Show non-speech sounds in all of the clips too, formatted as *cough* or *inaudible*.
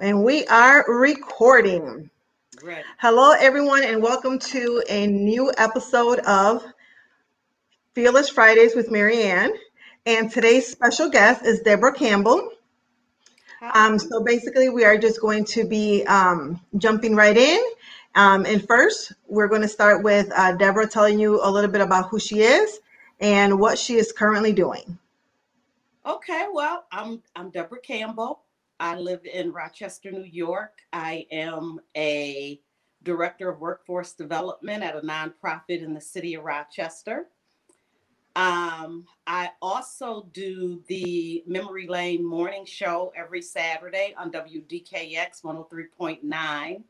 And we are recording. Ready. Hello, everyone, and welcome to a new episode of Fearless Fridays with Maryann. And today's special guest is Deborah Campbell. Um, so basically, we are just going to be um, jumping right in. Um, and first, we're going to start with uh, Deborah telling you a little bit about who she is and what she is currently doing. Okay, well, I'm I'm Deborah Campbell. I live in Rochester, New York. I am a director of workforce development at a nonprofit in the city of Rochester. Um, I also do the Memory Lane morning show every Saturday on WDKX 103.9.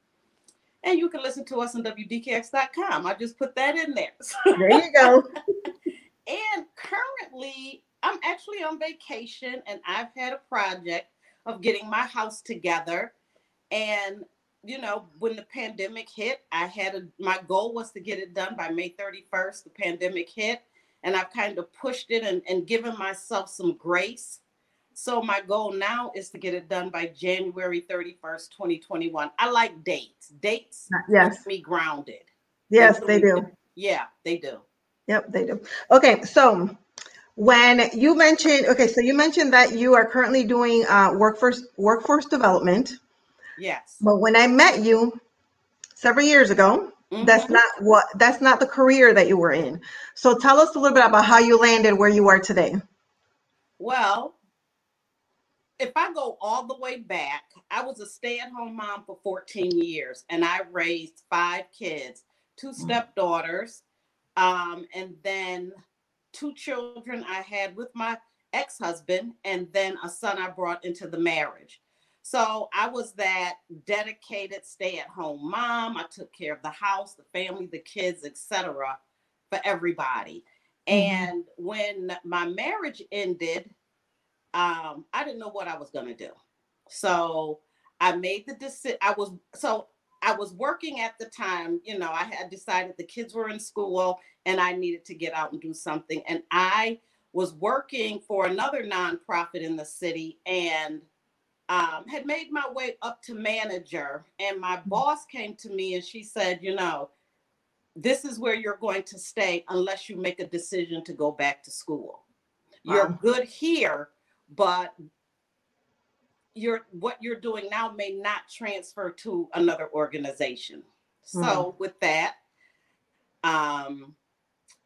And you can listen to us on WDKX.com. I just put that in there. *laughs* There you go. And currently, I'm actually on vacation and I've had a project of getting my house together. And, you know, when the pandemic hit, I had a, my goal was to get it done by May 31st. The pandemic hit, and I've kind of pushed it and, and given myself some grace. So my goal now is to get it done by January 31st, 2021. I like dates. Dates uh, Yes, keep me grounded. yes, they do. Yeah, they do. Yep, they do. Okay, so when you mentioned, okay, so you mentioned that you are currently doing uh, workforce workforce development, Yes. but when I met you several years ago, that's Mhm. not what that's not the career that you were in. So tell us a little bit about how you landed where you are today. Well, if I go all the way back, I was a stay at home mom for 14 years and I raised five kids, two stepdaughters, um, and then two children I had with my ex husband, and then a son I brought into the marriage. So I was that dedicated stay at home mom. I took care of the house, the family, the kids, etc. for everybody. Mhm. And when my marriage ended, um, I didn't know what I was going to do. So I made the decision. I was so I was working at the time. You know, I had decided the kids were in school and I needed to get out and do something. And I was working for another nonprofit in the city and um, had made my way up to manager. And my boss came to me and she said, you know, this is where you're going to stay unless you make a decision to go back to school. You're good here, but you're what you're doing now may not transfer to another organization. So with that, um,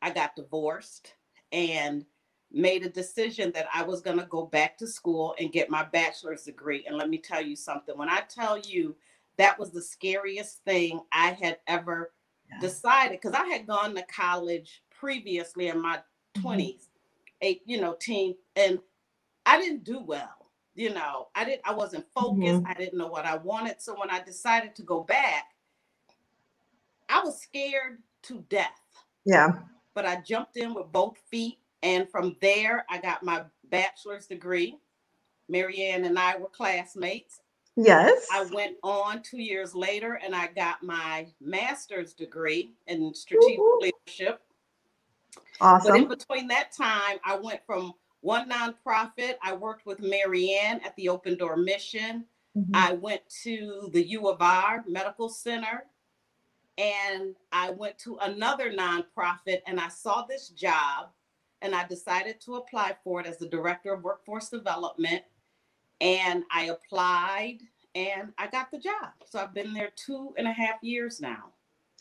I got divorced and made a decision that I was going to go back to school and get my bachelor's degree. And let me tell you something. When I tell you that was the scariest thing I had ever Yeah. decided, because I had gone to college previously in my Mhm. 20s, eight, you know, teen, and I didn't do well. You know, I didn't, I wasn't focused. Mm-hmm. I didn't know what I wanted. So when I decided to go back, I was scared to death Yeah. but I jumped in with both feet. And from there, I got my bachelor's degree. Maryann and I were classmates. Yes. I went on two years later and I got my master's degree in strategic Woo-hoo. leadership. But in between that time, I went from one nonprofit. I worked with Maryann at the Open Door Mission. Mhm. I went to the U of R Medical Center and I went to another nonprofit and I saw this job and I decided to apply for it as the director of workforce development. And I applied and I got the job. So I've been there two and a half years now.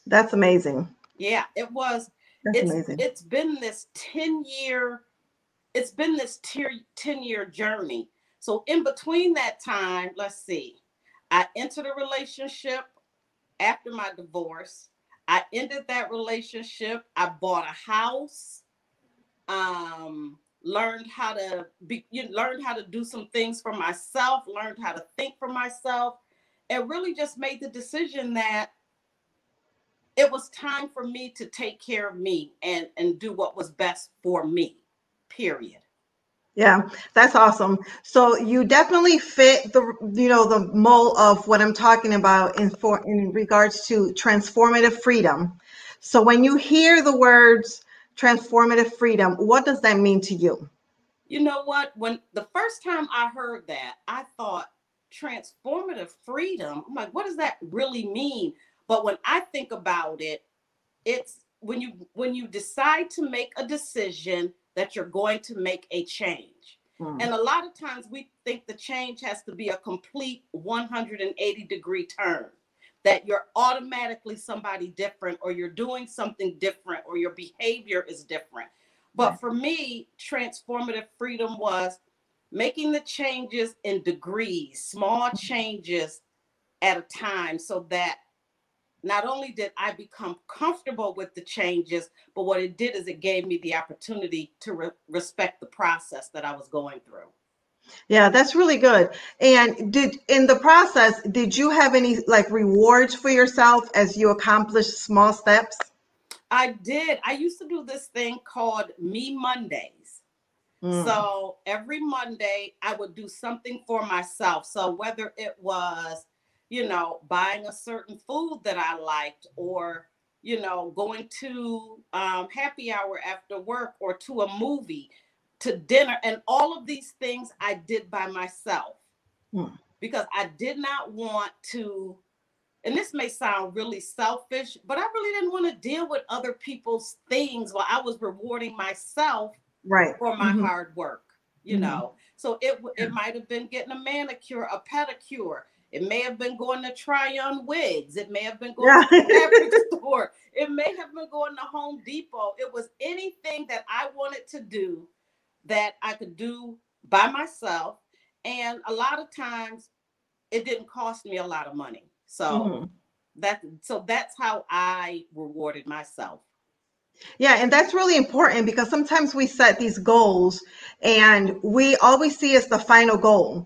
That's amazing. Yeah, it was That's it's amazing. it's been this 10 year it's been this tier 10 year journey. So in between that time let's see i entered a relationship after my divorce. I ended that relationship. I bought a house um learned how to be you learned how to do some things for myself learned how to think for myself. And really just made the decision that it was time for me to take care of me and and do what was best for me period Yeah, that's awesome. So you definitely fit the you know the mold of what I'm talking about in for in regards to transformative freedom. So when you hear the words transformative freedom, what does that mean to you? you know what when the first time i heard that i thought transformative freedom. I'm like, what does that really mean? But when I think about it, it's when you when you decide to make a decision that you're going to make a change. Mm. And a lot of times we think the change has to be a complete 180 degree turn, that you're automatically somebody different, or you're doing something different, or your behavior is different. But for me, transformative freedom was making the changes in degrees, small changes at a time, so that not only did I become comfortable with the changes, but what it did is it gave me the opportunity to re- respect the process that I was going through. Yeah, that's really good. And did in the process, did you have any like rewards for yourself as you accomplished small steps? I did. I used to do this thing called Me Mondays. Mm. So every Monday, I would do something for myself. So whether it was you know, buying a certain food that I liked or, you know, going to um, happy hour after work or to a movie, to dinner. And all of these things I did by myself hmm. because I did not want to. And this may sound really selfish, but I really didn't want to deal with other people's things while I was rewarding myself right. for my mm-hmm. hard work, you mm-hmm. know. So it it might have been getting a manicure, a pedicure, it may have been going to try on wigs. It may have been going yeah. to the fabric *laughs* store. It may have been going to Home Depot. It was anything that I wanted to do that I could do by myself. And a lot of times it didn't cost me a lot of money. So mm-hmm. that so that's how I rewarded myself. Yeah, and that's really important because sometimes we set these goals and we always see as the final goal.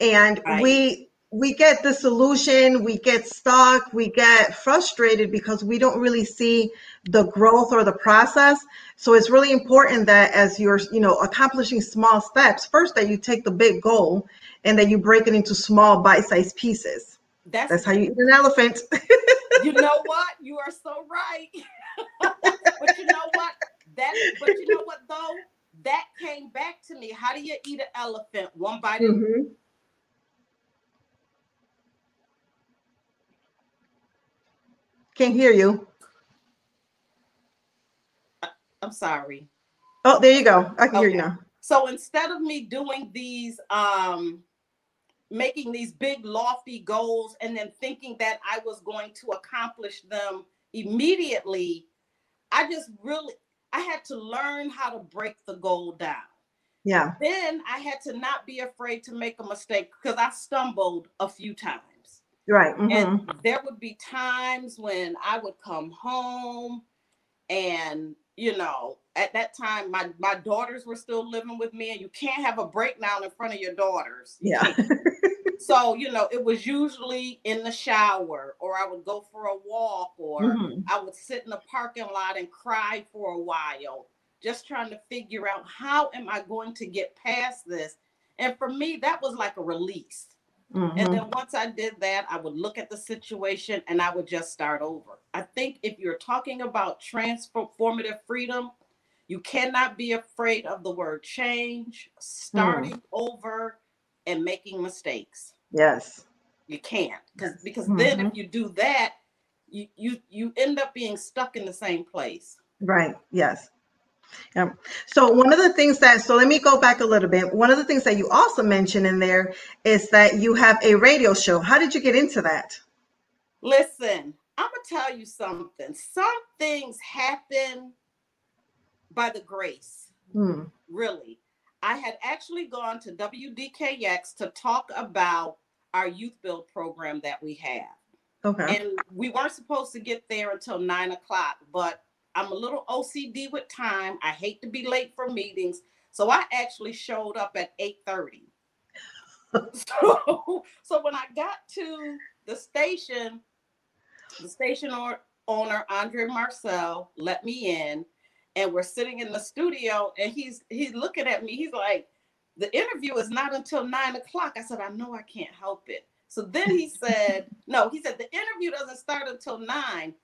And right. we we get disillusioned, we get stuck, we get frustrated because we don't really see the growth or the process. So it's really important that as you're, you know, accomplishing small steps, first that you take the big goal and then you break it into small bite-sized pieces. That's, That's how you eat an elephant. you know what? You are so right. *laughs* but you know what? That but you know what though? That came back to me. How do you eat an elephant? One bite mm-hmm. Can't hear you. I'm sorry. Oh, there you go. I can okay. hear you now. So instead of me doing these, um, making these big lofty goals and then thinking that I was going to accomplish them immediately, I just really I had to learn how to break the goal down. Yeah. Then I had to not be afraid to make a mistake because I stumbled a few times. Right. Mm-hmm. And there would be times when I would come home and you know, at that time my my daughters were still living with me and you can't have a breakdown in front of your daughters. Yeah. *laughs* so, you know, it was usually in the shower or I would go for a walk or mm-hmm. I would sit in the parking lot and cry for a while just trying to figure out how am I going to get past this? And for me that was like a release. Mm-hmm. And then once I did that, I would look at the situation and I would just start over. I think if you're talking about transformative freedom, you cannot be afraid of the word change, starting mm. over, and making mistakes. Yes. You can't. Because because mm-hmm. then if you do that, you you you end up being stuck in the same place. Right. Yes. Yeah. So one of the things that so let me go back a little bit. One of the things that you also mentioned in there is that you have a radio show. How did you get into that? Listen, I'm gonna tell you something. Some things happen by the grace. Hmm. Really. I had actually gone to WDKX to talk about our YouthBuild program that we have. Okay. And we weren't supposed to get there until nine o'clock, but I'm a little OCD with time. I hate to be late for meetings. So I actually showed up at 8:30. *laughs* so, so when I got to the station, the station owner, Andre Marcel, let me in, and we're sitting in the studio, and he's he's looking at me. He's like, the interview is not until nine o'clock. I said, I know I can't help it. So then he said, *laughs* no, he said the interview doesn't start until nine.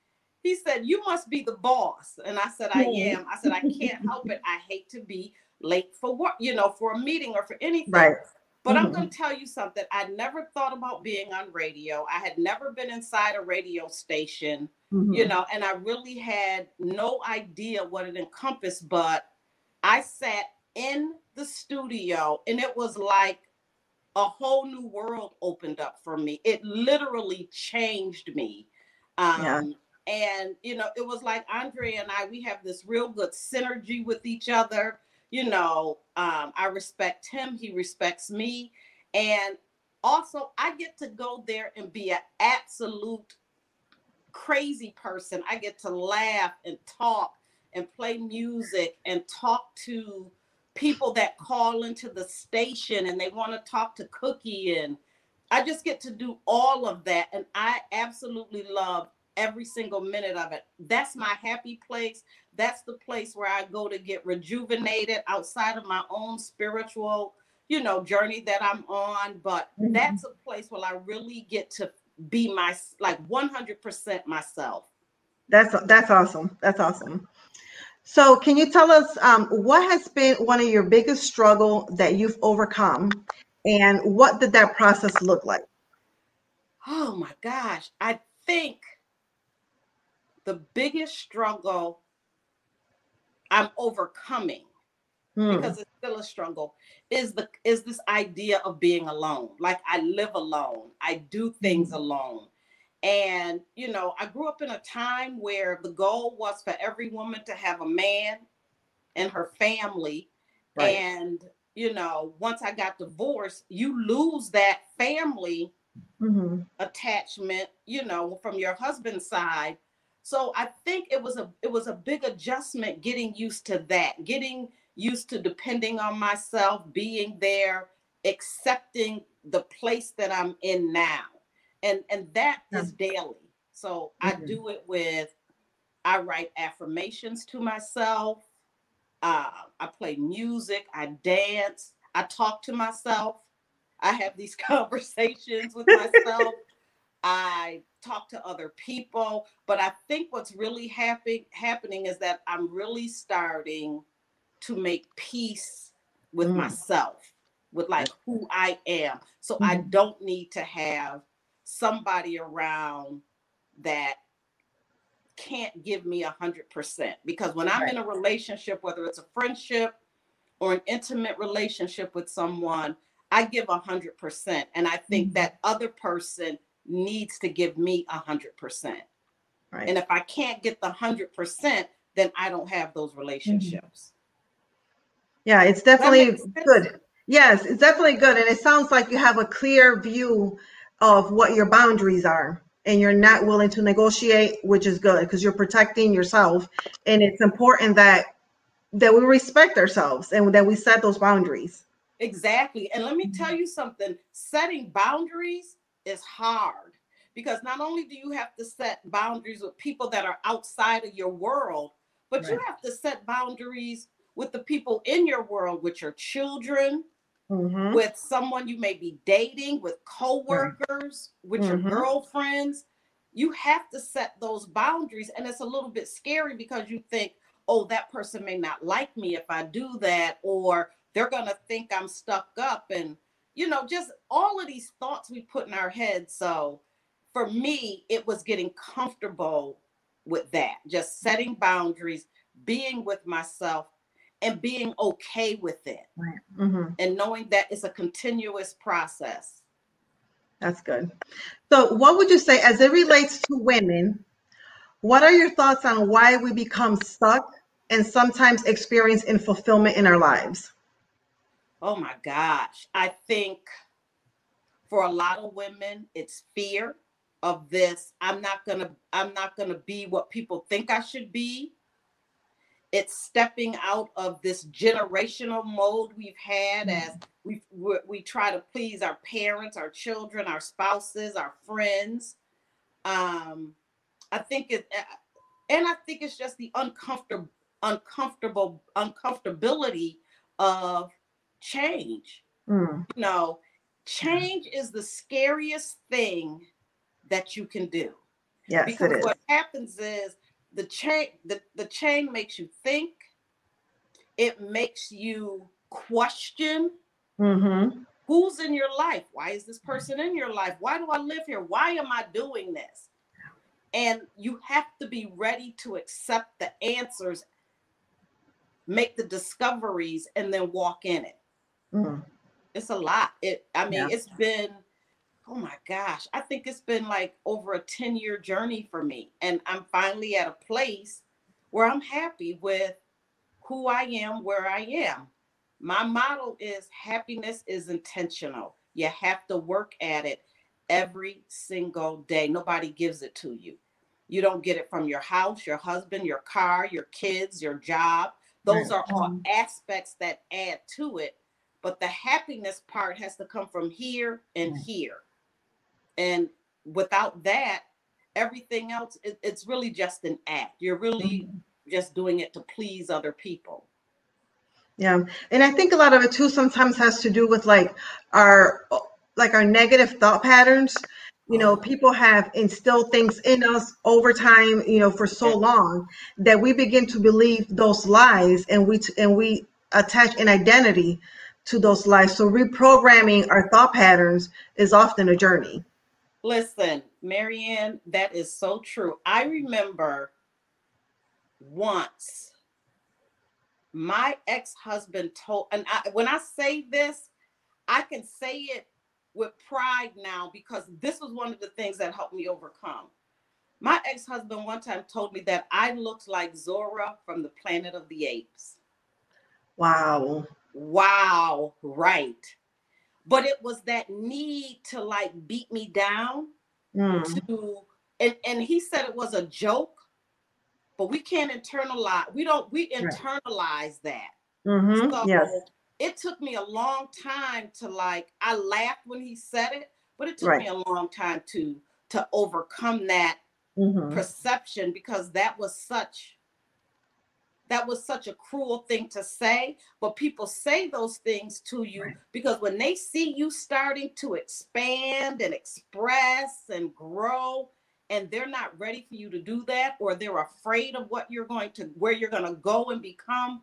He said, You must be the boss. And I said, I am. I said, I can't help it. I hate to be late for work, you know, for a meeting or for anything. Right. But mm-hmm. I'm going to tell you something. I'd never thought about being on radio. I had never been inside a radio station, mm-hmm. you know, and I really had no idea what it encompassed. But I sat in the studio and it was like a whole new world opened up for me. It literally changed me. Um, yeah. And, you know, it was like Andre and I, we have this real good synergy with each other. You know, um, I respect him, he respects me. And also, I get to go there and be an absolute crazy person. I get to laugh and talk and play music and talk to people that call into the station and they want to talk to Cookie and I just get to do all of that and I absolutely love every single minute of it. That's my happy place. That's the place where I go to get rejuvenated outside of my own spiritual, you know, journey that I'm on, but mm-hmm. that's a place where I really get to be my like 100% myself. That's that's awesome. That's awesome. So, can you tell us um, what has been one of your biggest struggle that you've overcome, and what did that process look like? Oh my gosh, I think the biggest struggle I'm overcoming hmm. because it's still a struggle is the is this idea of being alone. Like I live alone, I do things hmm. alone. And, you know, I grew up in a time where the goal was for every woman to have a man and her family. Right. And, you know, once I got divorced, you lose that family mm-hmm. attachment, you know, from your husband's side. So I think it was a it was a big adjustment getting used to that, getting used to depending on myself, being there, accepting the place that I'm in now. And and that is daily. So mm-hmm. i do it with i write affirmations to myself. Uh, i play music i dance i talk to myself. I have these *laughs* conversations with myself i talk to other people but i think what's really happy, happening is that i'm really starting to make peace with mm. myself with like who i am so mm. i mm-hmm. don't need to have somebody around that can't give me a hundred percent because when I'm right. in a relationship, whether it's a friendship or an intimate relationship with someone, I give a hundred percent. And I think mm-hmm. that other person needs to give me a hundred percent. Right. And if I can't get the hundred percent, then I don't have those mm-hmm. relationships. Yeah, it's definitely good. Yes, it's definitely good. And it sounds like you have a clear view of what your boundaries are and you're not willing to negotiate which is good because you're protecting yourself and it's important that that we respect ourselves and that we set those boundaries exactly and let me tell you something setting boundaries is hard because not only do you have to set boundaries with people that are outside of your world but right. you have to set boundaries with the people in your world with your children mm-hmm. with someone you may be dating, with coworkers, with your mm-hmm. girlfriends. You have to set those boundaries. And it's a little bit scary because you think, oh, that person may not like me if I do that, or they're going to think I'm stuck up. And, you know, just all of these thoughts we put in our heads. So for me, it was getting comfortable with that, just setting boundaries, being with myself, and being okay with it right. mm-hmm. and knowing that it's a continuous process that's good so what would you say as it relates to women what are your thoughts on why we become stuck and sometimes experience in fulfillment in our lives oh my gosh. I think for a lot of women it's fear of this. I'm not gonna i'm not gonna be what people think i should be. It's stepping out of this generational mold we've had as we we try to please our parents, our children, our spouses, our friends. Um, I think it, and I think it's just the uncomfortable, uncomfortable, uncomfortability of change. Mm. You know, change is the scariest thing that you can do. Yes, because what happens is the chain the, the chain makes you think it makes you question mm-hmm. who's in your life? Why is this person in your life? Why do I live here? Why am I doing this? And you have to be ready to accept the answers, make the discoveries, and then walk in it. Mm. It's a lot. It I mean, yeah. it's been oh my gosh, I think it's been like over a 10 year journey for me. And I'm finally at a place where I'm happy with who I am, where I am. My motto is happiness is intentional. You have to work at it every single day. Nobody gives it to you. You don't get it from your house, your husband, your car, your kids, your job. Those are all aspects that add to it. But the happiness part has to come from here and here. And without that, everything else, it, it's really just an act. You're really mm-hmm. just doing it to please other people. Yeah. And I think a lot of it too sometimes has to do with like our like our negative thought patterns. You know, uh-huh. people have instilled things in us over time, you know, for so long that we begin to believe those lies and we and we attach an identity to those lives. So reprogramming our thought patterns is often a journey. Listen, Maryann, that is so true. I remember once my ex-husband told and I, when i say this i can say it with pride now because this was one of the things that helped me overcome my ex-husband one time told me that i looked like zora from the planet of the apes wow wow right but it was that need to like beat me down mm. to and, and he said it was a joke but we can't internalize. We don't. We internalize that. Mm-hmm. So yes. it took me a long time to like. I laughed when he said it, but it took right. me a long time to to overcome that mm-hmm. perception because that was such that was such a cruel thing to say but people say those things to you right. because when they see you starting to expand and express and grow and they're not ready for you to do that or they're afraid of what you're going to where you're going to go and become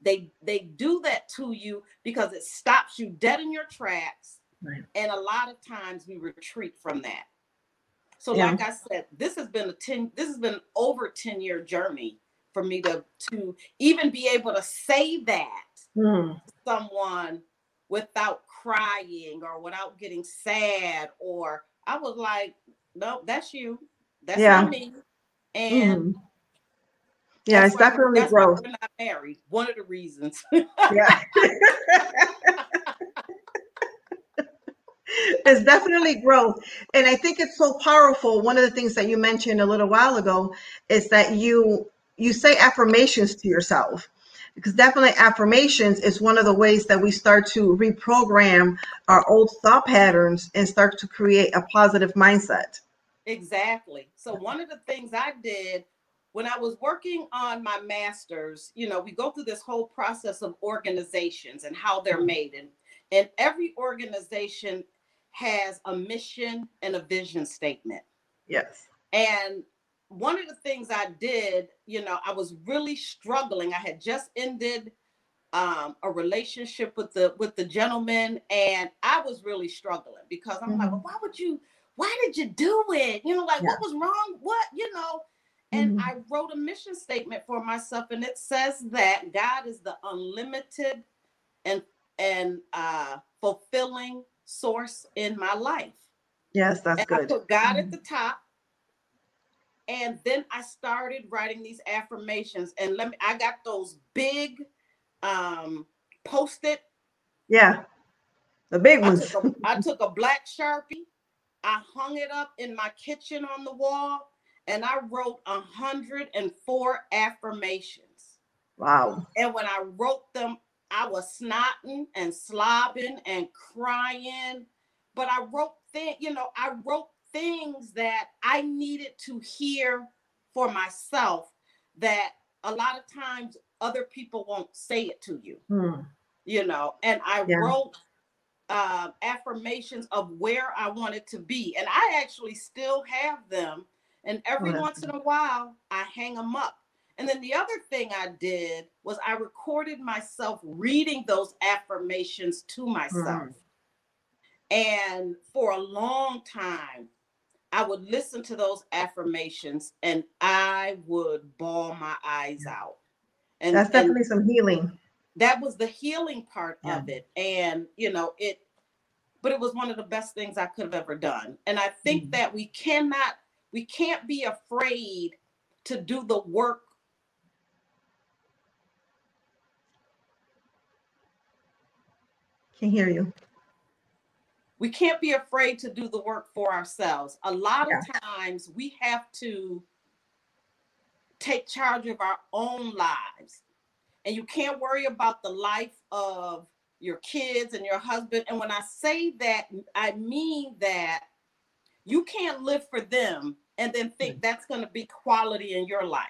they they do that to you because it stops you dead in your tracks right. and a lot of times we retreat from that so yeah. like i said this has been a 10 this has been over 10 year journey for me to to even be able to say that mm. to someone without crying or without getting sad or i was like no, that's you. That's yeah. not me. And mm-hmm. yeah, it's definitely that's growth. we're not married. One of the reasons. yeah. *laughs* *laughs* it's definitely growth. And I think it's so powerful. One of the things that you mentioned a little while ago is that you you say affirmations to yourself because definitely affirmations is one of the ways that we start to reprogram our old thought patterns and start to create a positive mindset. Exactly. So one of the things I did when I was working on my master's, you know, we go through this whole process of organizations and how they're mm-hmm. made and and every organization has a mission and a vision statement. Yes. And one of the things I did, you know, I was really struggling. I had just ended um, a relationship with the with the gentleman, and I was really struggling because I'm mm-hmm. like, well, why would you? Why did you do it? You know, like yeah. what was wrong? What you know? And mm-hmm. I wrote a mission statement for myself, and it says that God is the unlimited and and uh, fulfilling source in my life. Yes, that's and good. I put God mm-hmm. at the top and then I started writing these affirmations. And let me, I got those big um post-it. Yeah. The big ones. I took, a, I took a black sharpie, I hung it up in my kitchen on the wall, and I wrote 104 affirmations. Wow. And when I wrote them, I was snotting and slobbing and crying. But I wrote things, you know, I wrote things that I needed to hear for myself that a lot of times other people won't say it to you. Hmm. You know, and I yeah. wrote uh, affirmations of where I wanted to be, and I actually still have them. And every oh, once in a while, I hang them up. And then the other thing I did was I recorded myself reading those affirmations to myself. Hmm. And for a long time, I would listen to those affirmations and I would bawl my eyes out. And that's definitely and some healing. That was the healing part yeah. of it. And, you know, it, but it was one of the best things I could have ever done. And I think mm-hmm. that we cannot, we can't be afraid to do the work. Can't hear you we can't be afraid to do the work for ourselves. A lot yeah. of times we have to take charge of our own lives. And you can't worry about the life of your kids and your husband. And when I say that, I mean that you can't live for them and then think mm. that's going to be quality in your life.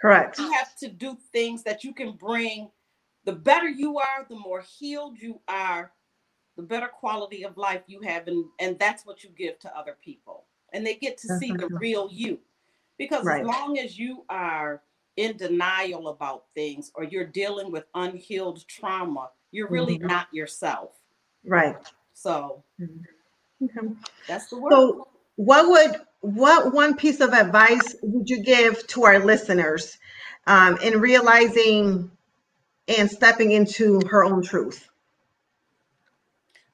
Correct. You have to do things that you can bring. The better you are, the more healed you are, the better quality of life you have and and that's what you give to other people and they get to see the real you because right. as long as you are in denial about things or you're dealing with unhealed trauma you're really mm-hmm. not yourself right so mm-hmm. okay. that's the word so what would what one piece of advice would you give to our listeners um, in realizing and stepping into her own truth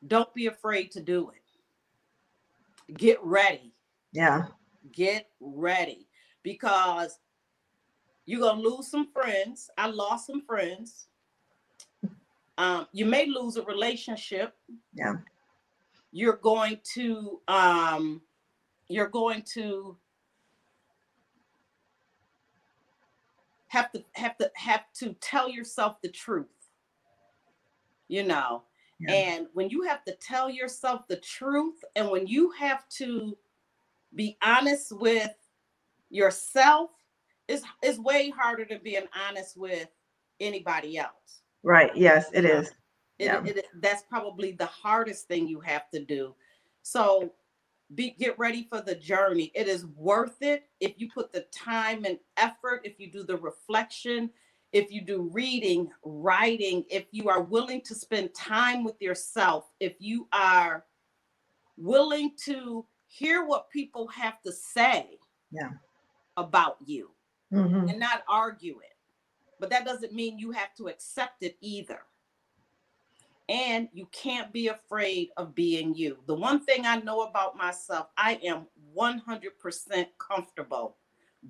don't be afraid to do it. Get ready. Yeah. Get ready because you're going to lose some friends. I lost some friends. Um, you may lose a relationship. Yeah. You're going to um, you're going to have to have to have to tell yourself the truth. You know, and when you have to tell yourself the truth, and when you have to be honest with yourself, it's, it's way harder to being honest with anybody else. Right. Yes, it is. It, yeah. it, it, that's probably the hardest thing you have to do. So be get ready for the journey. It is worth it if you put the time and effort, if you do the reflection, if you do reading, writing, if you are willing to spend time with yourself, if you are willing to hear what people have to say yeah. about you mm-hmm. and not argue it. But that doesn't mean you have to accept it either. And you can't be afraid of being you. The one thing I know about myself, I am 100% comfortable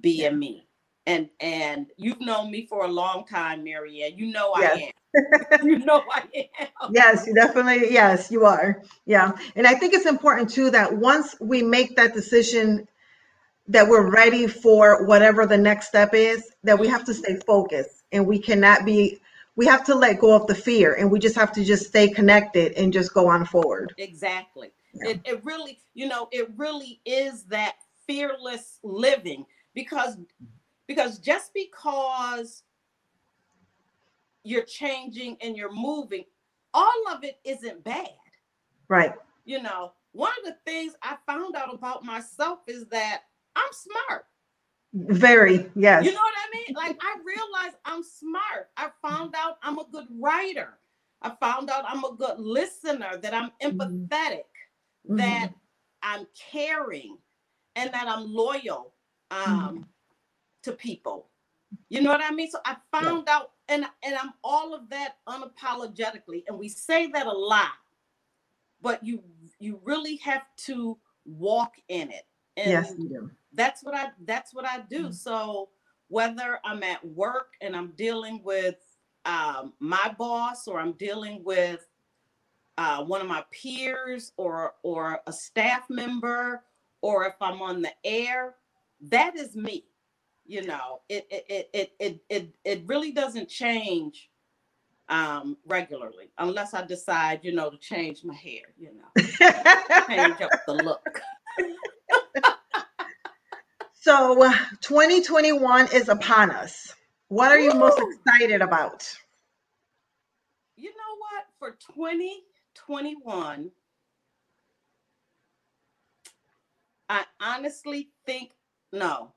being yeah. me and and you've known me for a long time, Maryann. You know yes. I am. you know I am. Yes, you definitely. Yes, you are. Yeah, and I think it's important too that once we make that decision, that we're ready for whatever the next step is, that we have to stay focused, and we cannot be. We have to let go of the fear, and we just have to just stay connected and just go on forward. Exactly. Yeah. It, it really, you know, it really is that fearless living because because just because you're changing and you're moving, all of it isn't bad. Right. You know, one of the things I found out about myself is that I'm smart. Very, yes. You know what I mean? Like I realized I'm smart. I found out I'm a good writer. I found out I'm a good listener, that I'm mm-hmm. empathetic, mm-hmm. that I'm caring, and that I'm loyal. Um, mm-hmm to people. You know what I mean? So I found yeah. out, and and I'm all of that unapologetically, and we say that a lot, but you you really have to walk in it. And yes, you do. That's what I that's what I do. Mm-hmm. So whether I'm at work and I'm dealing with um, my boss or I'm dealing with uh, one of my peers or or a staff member or if I'm on the air, that is me you know it it it it it, it really doesn't change um regularly unless i decide you know to change my hair you know change up the look. *laughs* So 2021 is upon us. What are you Woo! most excited about? You know what? For 2021 i honestly think no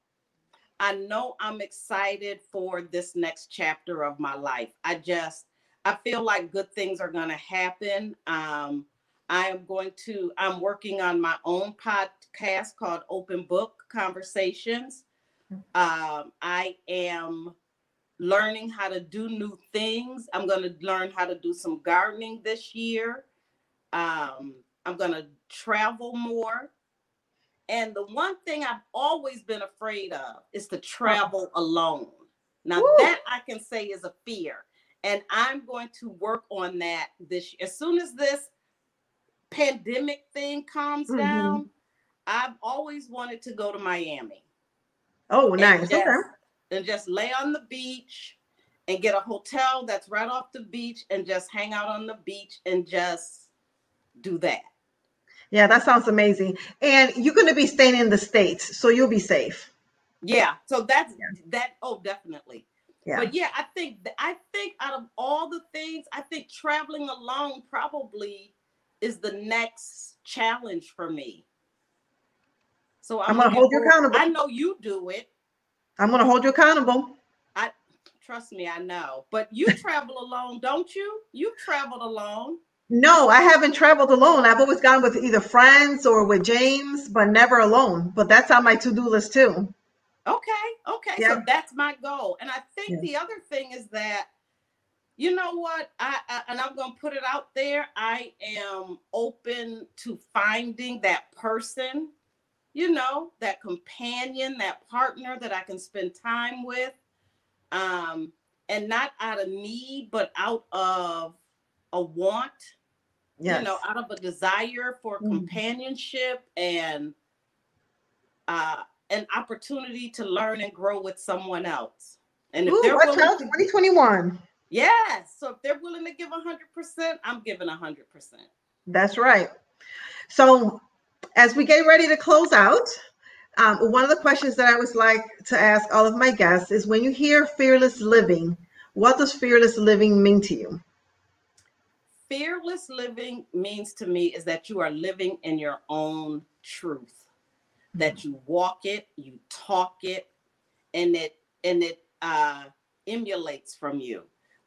I know I'm excited for this next chapter of my life. I just I feel like good things are going to happen. Um, I am going to, I'm working on my own podcast called Open Book Conversations. Um, I am learning how to do new things. I'm going to learn how to do some gardening this year. Um, I'm going to travel more. And the one thing I've always been afraid of is to travel alone. Now, Woo. that I can say is a fear. And I'm going to work on that this. As soon as this pandemic thing calms mm-hmm. down, I've always wanted to go to Miami. Oh, nice. Just, okay. And just lay on the beach and get a hotel that's right off the beach and just hang out on the beach and just do that. Yeah, that sounds amazing. And you're going to be staying in the States, so you'll be safe. Yeah. So that's yeah. that. Oh, definitely. Yeah. But yeah, I think I think out of all the things, I think traveling alone probably is the next challenge for me. So I'm, I'm gonna hold you accountable. I know you do it. I'm gonna hold you accountable. I trust me, I know. But you travel alone, don't you? You've traveled alone. No, I haven't traveled alone. I've always gone with either friends or with James, but never alone. But that's on my to-do list too. Okay, okay. Yeah. So that's my goal. And I think yeah. the other thing is that you know what I, I, and i'm going to put it out there i am open to finding that person you know that companion that partner that i can spend time with um and not out of need but out of a want yes. you know out of a desire for mm. companionship and uh an opportunity to learn and grow with someone else and if Ooh, they're willing to, 2021 Yes. So if they're willing to give 100%, I'm giving 100%. That's right. So as we get ready to close out, um, one of the questions that I always like to ask all of my guests is when you hear fearless living, what does fearless living mean to you? Fearless living means to me is that you are living in your own truth, that you walk it, you talk it, and it and it uh, emulates from you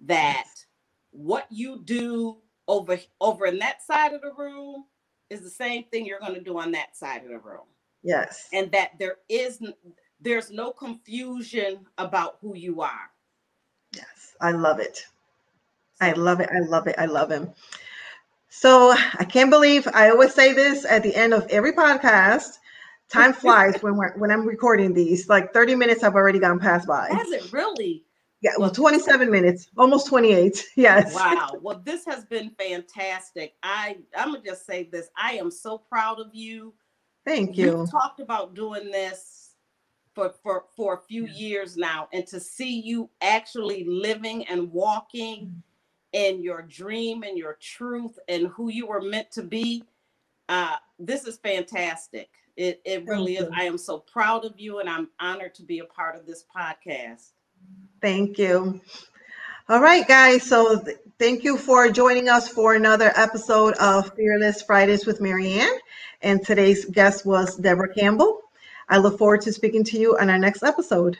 that what you do over over in that side of the room is the same thing you're going to do on that side of the room. Yes. And that there is there's no confusion about who you are. Yes, I love it. I love it. I love it. I love him. So I can't believe I always say this at the end of every podcast. Time *laughs* flies when we're when I'm recording these. Like 30 minutes have already gone past by. Has it really? Yeah, well, 27 minutes, almost 28. *laughs* Yes. Wow. Well, this has been fantastic. I I'm gonna just say this. I am so proud of you. Thank you. You talked about doing this for for for a few years now, and to see you actually living and walking mm. Mm-hmm. your dream and your truth and who you were meant to be. Uh, this is fantastic. It it really is. I am so proud of you, and I'm honored to be a part of this podcast. Thank you. All right, guys. So th- thank you for joining us for another episode of Fearless Fridays with Maryann. And today's guest was Deborah Campbell. I look forward to speaking to you on our next episode.